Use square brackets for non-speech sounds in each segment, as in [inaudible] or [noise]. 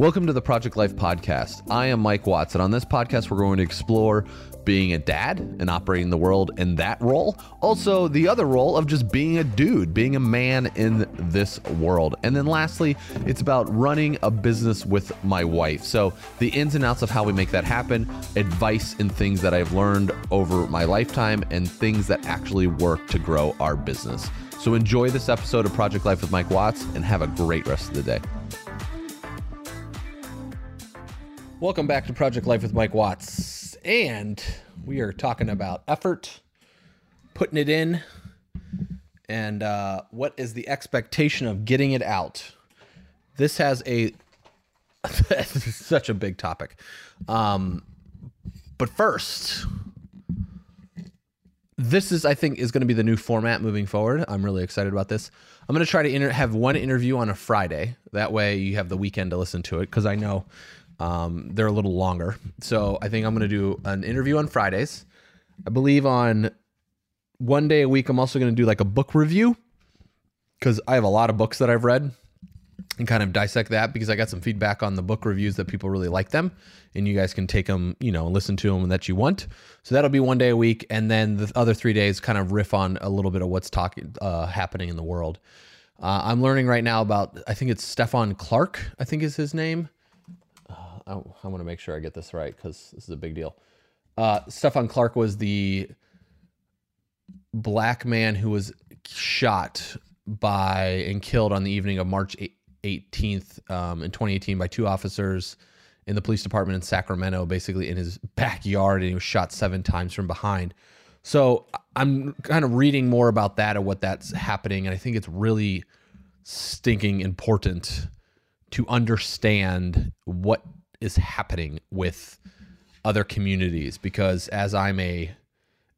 Welcome to the Project Life Podcast. I am Mike Watts, and on this podcast, we're going to explore being a dad and operating the world in that role. Also, the other role of just being a dude, being a man in this world. And then lastly, it's about running a business with my wife. So, the ins and outs of how we make that happen, advice and things that I've learned over my lifetime, and things that actually work to grow our business. So, enjoy this episode of Project Life with Mike Watts and have a great rest of the day. Welcome back to Project Life with Mike Watts. And we are talking about effort, putting it in, and uh, what is the expectation of getting it out. This has a [laughs] such a big topic. Um, but first, this is I think is going to be the new format moving forward. I'm really excited about this. I'm going to try to inter- have one interview on a Friday. That way you have the weekend to listen to it because I know um, they're a little longer. So I think I'm going to do an interview on Fridays. I believe on one day a week, I'm also going to do like a book review because I have a lot of books that I've read and kind of dissect that because I got some feedback on the book reviews that people really like them and you guys can take them, you know, listen to them that you want. So that'll be one day a week. And then the other three days kind of riff on a little bit of what's talking, uh, happening in the world. Uh, I'm learning right now about, I think it's Stephon Clark, I think is his name. I, I want to make sure I get this right because this is a big deal. Uh, Stephon Clark was the black man who was shot by and killed on the evening of March 18th um, in 2018 by two officers in the police department in Sacramento, basically in his backyard, and he was shot seven times from behind. So I'm kind of reading more about that and what that's happening, and I think it's really stinking important to understand what is happening with other communities because as I'm a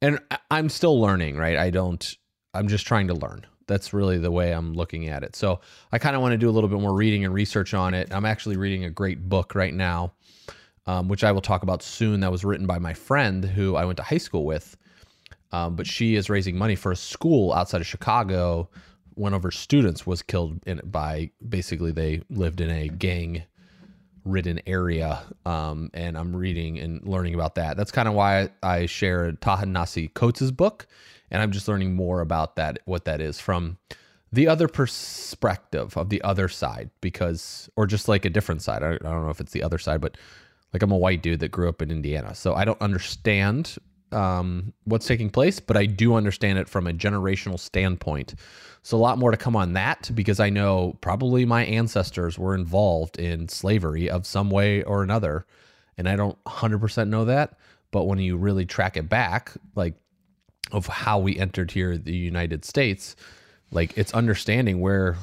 and I'm still learning, right? I don't I'm just trying to learn. That's really the way I'm looking at it. So I kind of want to do a little bit more reading and research on it. I'm actually reading a great book right now, um, which I will talk about soon. That was written by my friend who I went to high school with. Um, but she is raising money for a school outside of Chicago. One of her students was killed in, by basically they lived in a gang ridden area. Um, and I'm reading and learning about that. That's kind of why I share Ta-Nehisi Coates' book. And I'm just learning more about that, what that is from the other perspective of the other side, because, or just like a different side. I, I don't know if it's the other side, but like I'm a white dude that grew up in Indiana. So I don't understand um, what's taking place, but I do understand it from a generational standpoint. So a lot more to come on that because I know probably my ancestors were involved in slavery of some way or another, and I don't 100% know that. But when you really track it back, like of how we entered here, the United States, like it's understanding where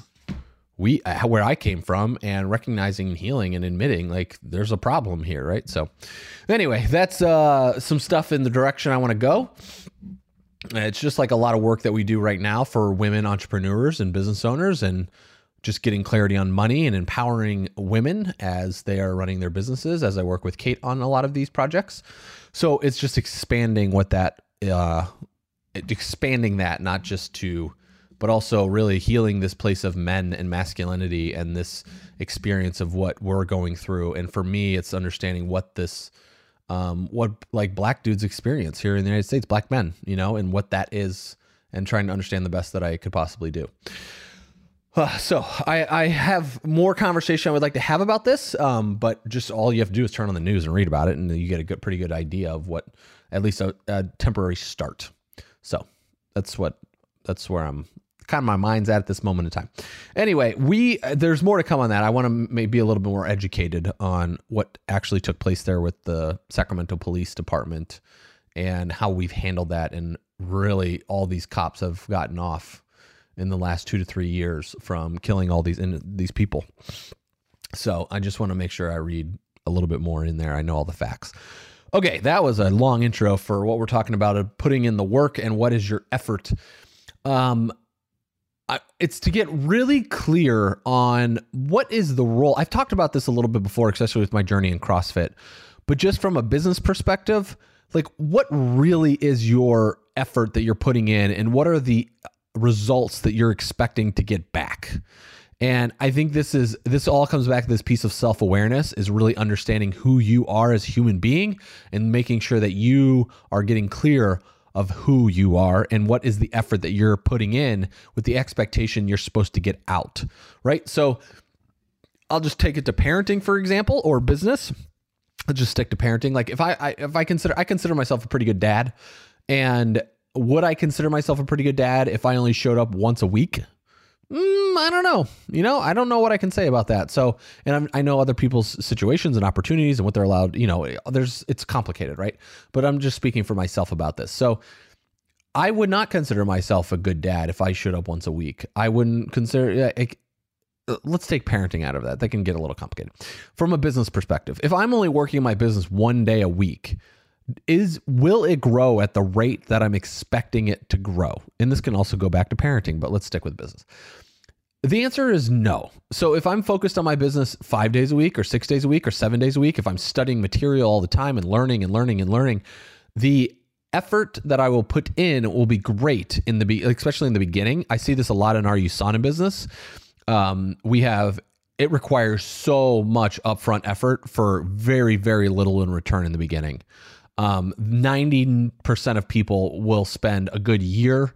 we where I came from and recognizing and healing and admitting like there's a problem here, right? So anyway, that's uh some stuff in the direction I want to go. It's just like a lot of work that we do right now for women entrepreneurs and business owners and just getting clarity on money and empowering women as they are running their businesses as I work with Kate on a lot of these projects. So it's just expanding what that uh expanding that not just to but also really healing this place of men and masculinity and this experience of what we're going through. And for me, it's understanding what this, um, what like black dudes experience here in the United States, black men, you know, and what that is, and trying to understand the best that I could possibly do. Uh, so I, I have more conversation I would like to have about this, um, but just all you have to do is turn on the news and read about it, and you get a good, pretty good idea of what, at least a, a temporary start. So that's what that's where I'm kind of my mind's at at this moment in time. Anyway, we uh, there's more to come on that. I want to maybe a little bit more educated on what actually took place there with the Sacramento Police Department and how we've handled that, and really all these cops have gotten off in the last two to three years from killing all these in, these people. So I just want to make sure I read a little bit more in there. I know all the facts. Okay, that was a long intro for what we're talking about putting in the work and what is your effort. Um, It's to get really clear on what is the role. I've talked about this a little bit before, especially with my journey in CrossFit, but just from a business perspective, like what really is your effort that you're putting in and what are the results that you're expecting to get back? And I think this is this all comes back to this piece of self-awareness is really understanding who you are as a human being and making sure that you are getting clear of who you are and what is the effort that you're putting in with the expectation you're supposed to get out. Right? So I'll just take it to parenting for example or business. I'll just stick to parenting. Like if I, I if I consider I consider myself a pretty good dad and would I consider myself a pretty good dad if I only showed up once a week? Mm, I don't know. You know, I don't know what I can say about that. So, and I'm, i know other people's situations and opportunities and what they're allowed. You know, there's it's complicated, right? But I'm just speaking for myself about this. So, I would not consider myself a good dad if I showed up once a week. I wouldn't consider. It, let's take parenting out of that. That can get a little complicated. From a business perspective, if I'm only working my business one day a week, is will it grow at the rate that I'm expecting it to grow? And this can also go back to parenting, but let's stick with business. The answer is no. So if I'm focused on my business 5 days a week or 6 days a week or 7 days a week, if I'm studying material all the time and learning and learning and learning, the effort that I will put in will be great in the be- especially in the beginning. I see this a lot in our USANA business. Um, we have it requires so much upfront effort for very very little in return in the beginning. Um, 90% of people will spend a good year,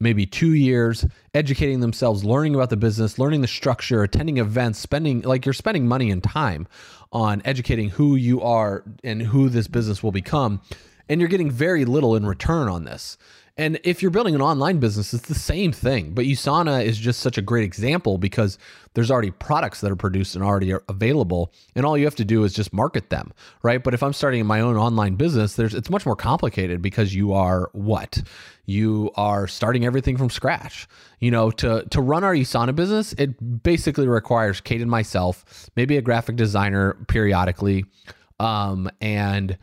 maybe two years, educating themselves, learning about the business, learning the structure, attending events, spending like you're spending money and time on educating who you are and who this business will become. And you're getting very little in return on this. And if you're building an online business, it's the same thing. But USANA is just such a great example because there's already products that are produced and already available, and all you have to do is just market them, right? But if I'm starting my own online business, there's it's much more complicated because you are what? You are starting everything from scratch. You know, to to run our USANA business, it basically requires Kate and myself, maybe a graphic designer periodically, um, and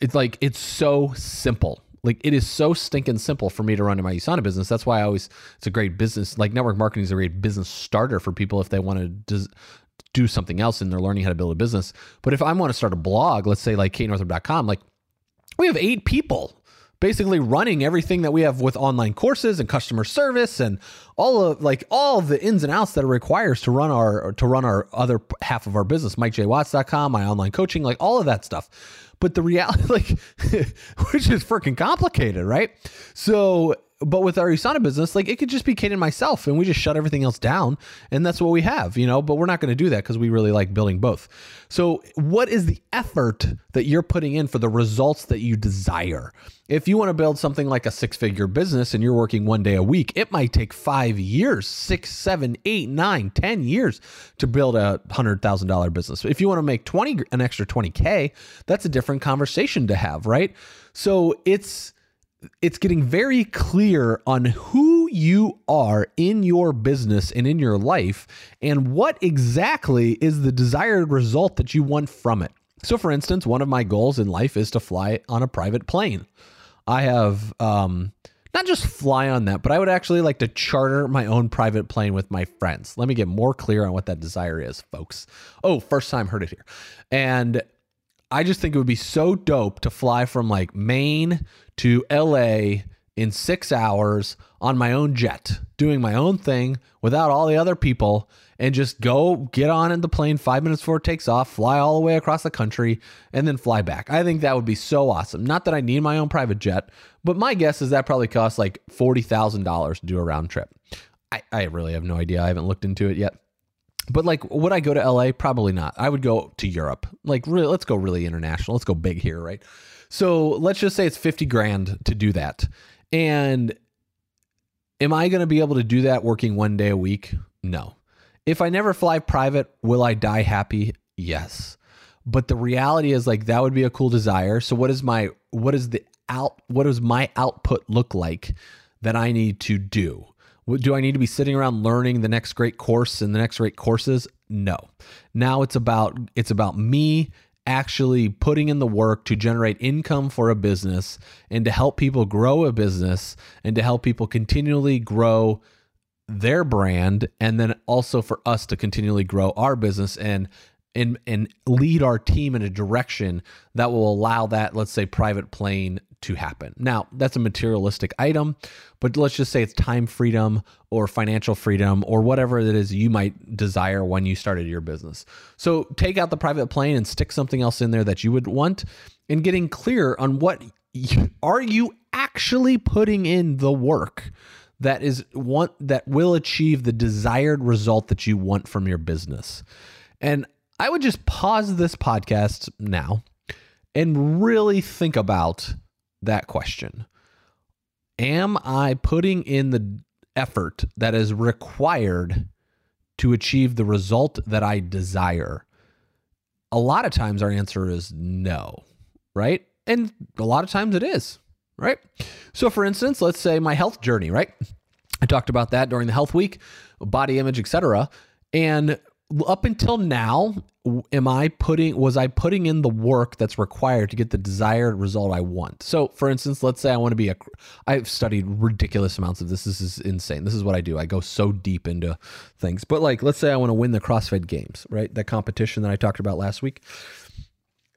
it's like it's so simple like it is so stinking simple for me to run my USANA business. That's why I always it's a great business. Like network marketing is a great business starter for people if they want to do something else and they're learning how to build a business. But if I want to start a blog, let's say like katenorthrup.com, like we have eight people basically running everything that we have with online courses and customer service and all of like all of the ins and outs that it requires to run our to run our other half of our business mikejwatts.com my online coaching like all of that stuff but the reality, [laughs] like, [laughs] which is freaking complicated, right? So, but with our USANA business, like it could just be Kate and myself, and we just shut everything else down, and that's what we have, you know. But we're not going to do that because we really like building both. So, what is the effort that you're putting in for the results that you desire? If you want to build something like a six figure business and you're working one day a week, it might take five years, six, seven, eight, nine, ten years to build a hundred thousand dollar business. If you want to make 20, an extra 20K, that's a different conversation to have, right? So it's, it's getting very clear on who you are in your business and in your life and what exactly is the desired result that you want from it. So, for instance, one of my goals in life is to fly on a private plane. I have um, not just fly on that, but I would actually like to charter my own private plane with my friends. Let me get more clear on what that desire is, folks. Oh, first time heard it here. And I just think it would be so dope to fly from like Maine to LA in six hours on my own jet, doing my own thing without all the other people, and just go get on in the plane five minutes before it takes off, fly all the way across the country, and then fly back. I think that would be so awesome. Not that I need my own private jet, but my guess is that probably costs like $40,000 to do a round trip. I, I really have no idea. I haven't looked into it yet. But like, would I go to LA? Probably not. I would go to Europe. Like, really, let's go really international. Let's go big here, right? So let's just say it's 50 grand to do that. And am I going to be able to do that working one day a week? No. If I never fly private, will I die happy? Yes. But the reality is like that would be a cool desire. So what is my what is the out what does my output look like that I need to do? Do I need to be sitting around learning the next great course and the next great courses? No. Now it's about it's about me actually putting in the work to generate income for a business and to help people grow a business and to help people continually grow their brand and then also for us to continually grow our business and and and lead our team in a direction that will allow that let's say private plane to happen. Now, that's a materialistic item, but let's just say it's time freedom or financial freedom or whatever it is you might desire when you started your business. So, take out the private plane and stick something else in there that you would want and getting clear on what are you actually putting in the work that is want that will achieve the desired result that you want from your business. And I would just pause this podcast now and really think about that question. Am I putting in the effort that is required to achieve the result that I desire? A lot of times our answer is no, right? And a lot of times it is, right? So, for instance, let's say my health journey, right? I talked about that during the health week, body image, etc. And up until now, am I putting was I putting in the work that's required to get the desired result I want? So, for instance, let's say I want to be a I've studied ridiculous amounts of this. This is insane. This is what I do. I go so deep into things. But like let's say I want to win the CrossFit Games, right? That competition that I talked about last week.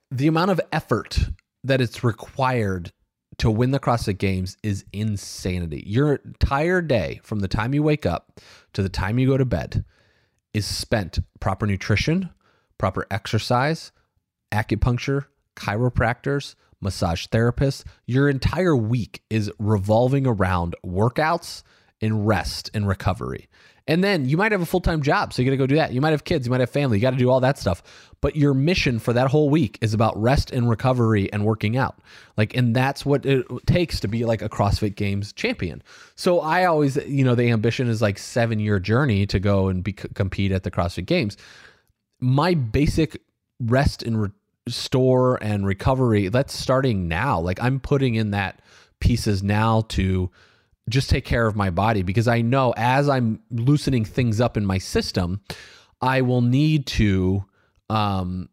The amount of effort that it's required to win the CrossFit Games is insanity. Your entire day from the time you wake up to the time you go to bed is spent proper nutrition, proper exercise, acupuncture, chiropractors, massage therapists. Your entire week is revolving around workouts and rest and recovery. And then you might have a full time job, so you got to go do that. You might have kids, you might have family, you got to do all that stuff. But your mission for that whole week is about rest and recovery and working out. Like, and that's what it takes to be like a CrossFit Games champion. So I always, you know, the ambition is like seven year journey to go and be, compete at the CrossFit Games. My basic rest and restore and recovery, that's starting now. Like I'm putting in that pieces now to just take care of my body because I know as I'm loosening things up in my system, I will need to um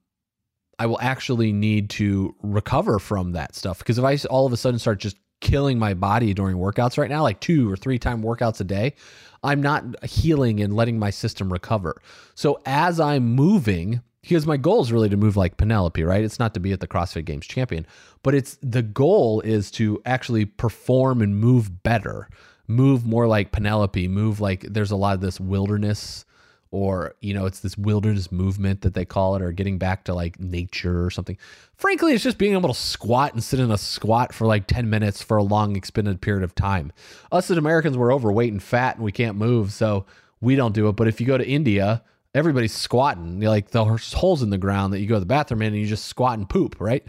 I will actually need to recover from that stuff because if I all of a sudden start just killing my body during workouts right now like two or three time workouts a day, I'm not healing and letting my system recover. So as I'm moving because my goal is really to move like Penelope, right? It's not to be at the CrossFit Games champion, but it's the goal is to actually perform and move better, move more like Penelope, move like there's a lot of this wilderness or you know it's this wilderness movement that they call it or getting back to like nature or something. Frankly it's just being able to squat and sit in a squat for like 10 minutes for a long extended period of time. Us as americans we're overweight and fat and we can't move so we don't do it. But if you go to india everybody's squatting. You're like there's holes in the ground that you go to the bathroom in and you just squat and poop, right?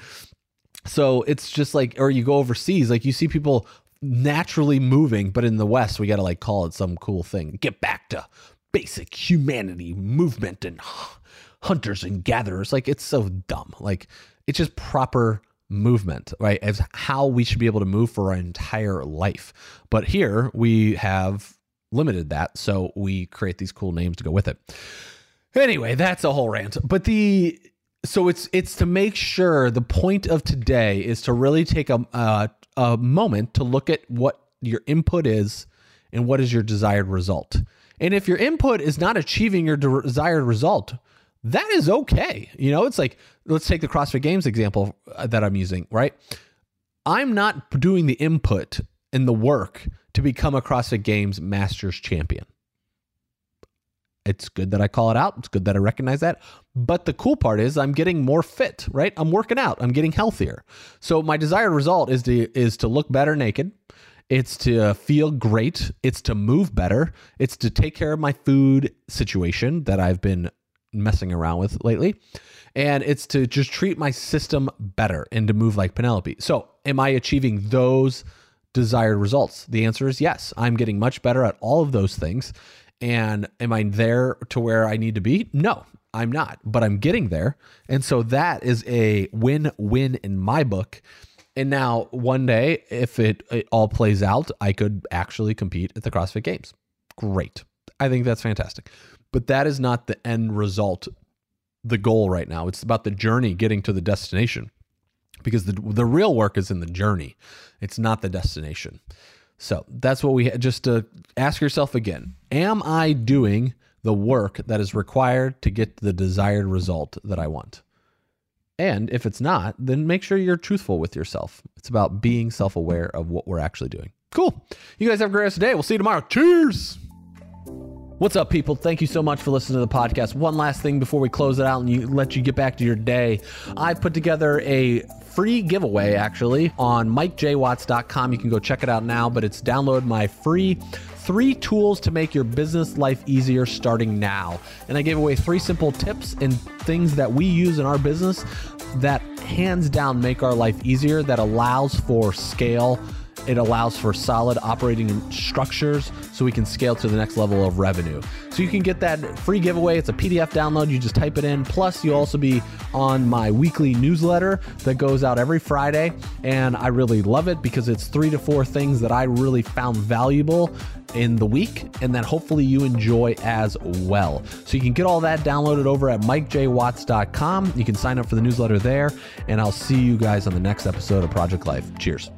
So it's just like, or you go overseas, like you see people naturally moving, but in the West, we got to like call it some cool thing. Get back to basic humanity movement and hunters and gatherers. Like it's so dumb. Like it's just proper movement, right? As how we should be able to move for our entire life. But here we have limited that. So we create these cool names to go with it. Anyway, that's a whole rant. But the so it's it's to make sure the point of today is to really take a a moment to look at what your input is and what is your desired result. And if your input is not achieving your desired result, that is okay. You know, it's like let's take the CrossFit Games example uh, that I'm using, right? I'm not doing the input and the work to become a CrossFit Games Masters champion it's good that I call it out. It's good that I recognize that. But the cool part is I'm getting more fit, right? I'm working out. I'm getting healthier. So my desired result is to is to look better naked. It's to feel great. It's to move better. It's to take care of my food situation that I've been messing around with lately. And it's to just treat my system better and to move like Penelope. So, am I achieving those desired results? The answer is yes. I'm getting much better at all of those things. And am I there to where I need to be? No, I'm not, but I'm getting there. And so that is a win win in my book. And now, one day, if it, it all plays out, I could actually compete at the CrossFit Games. Great. I think that's fantastic. But that is not the end result, the goal right now. It's about the journey getting to the destination because the, the real work is in the journey, it's not the destination. So that's what we just to ask yourself again Am I doing the work that is required to get the desired result that I want. And if it's not, then make sure you're truthful with yourself. It's about being self aware of what we're actually doing. Cool. You guys have a great rest of the day. We'll see you tomorrow. Cheers. What's up, people? Thank you so much for listening to the podcast. One last thing before we close it out and you, let you get back to your day. I put together a free giveaway actually on mikejwatts.com. You can go check it out now, but it's download my free three tools to make your business life easier starting now. And I gave away three simple tips and things that we use in our business that hands down make our life easier, that allows for scale it allows for solid operating structures so we can scale to the next level of revenue. So you can get that free giveaway. It's a PDF download. You just type it in. Plus, you'll also be on my weekly newsletter that goes out every Friday. And I really love it because it's three to four things that I really found valuable in the week and that hopefully you enjoy as well. So you can get all that downloaded over at mikejwatts.com. You can sign up for the newsletter there. And I'll see you guys on the next episode of Project Life. Cheers.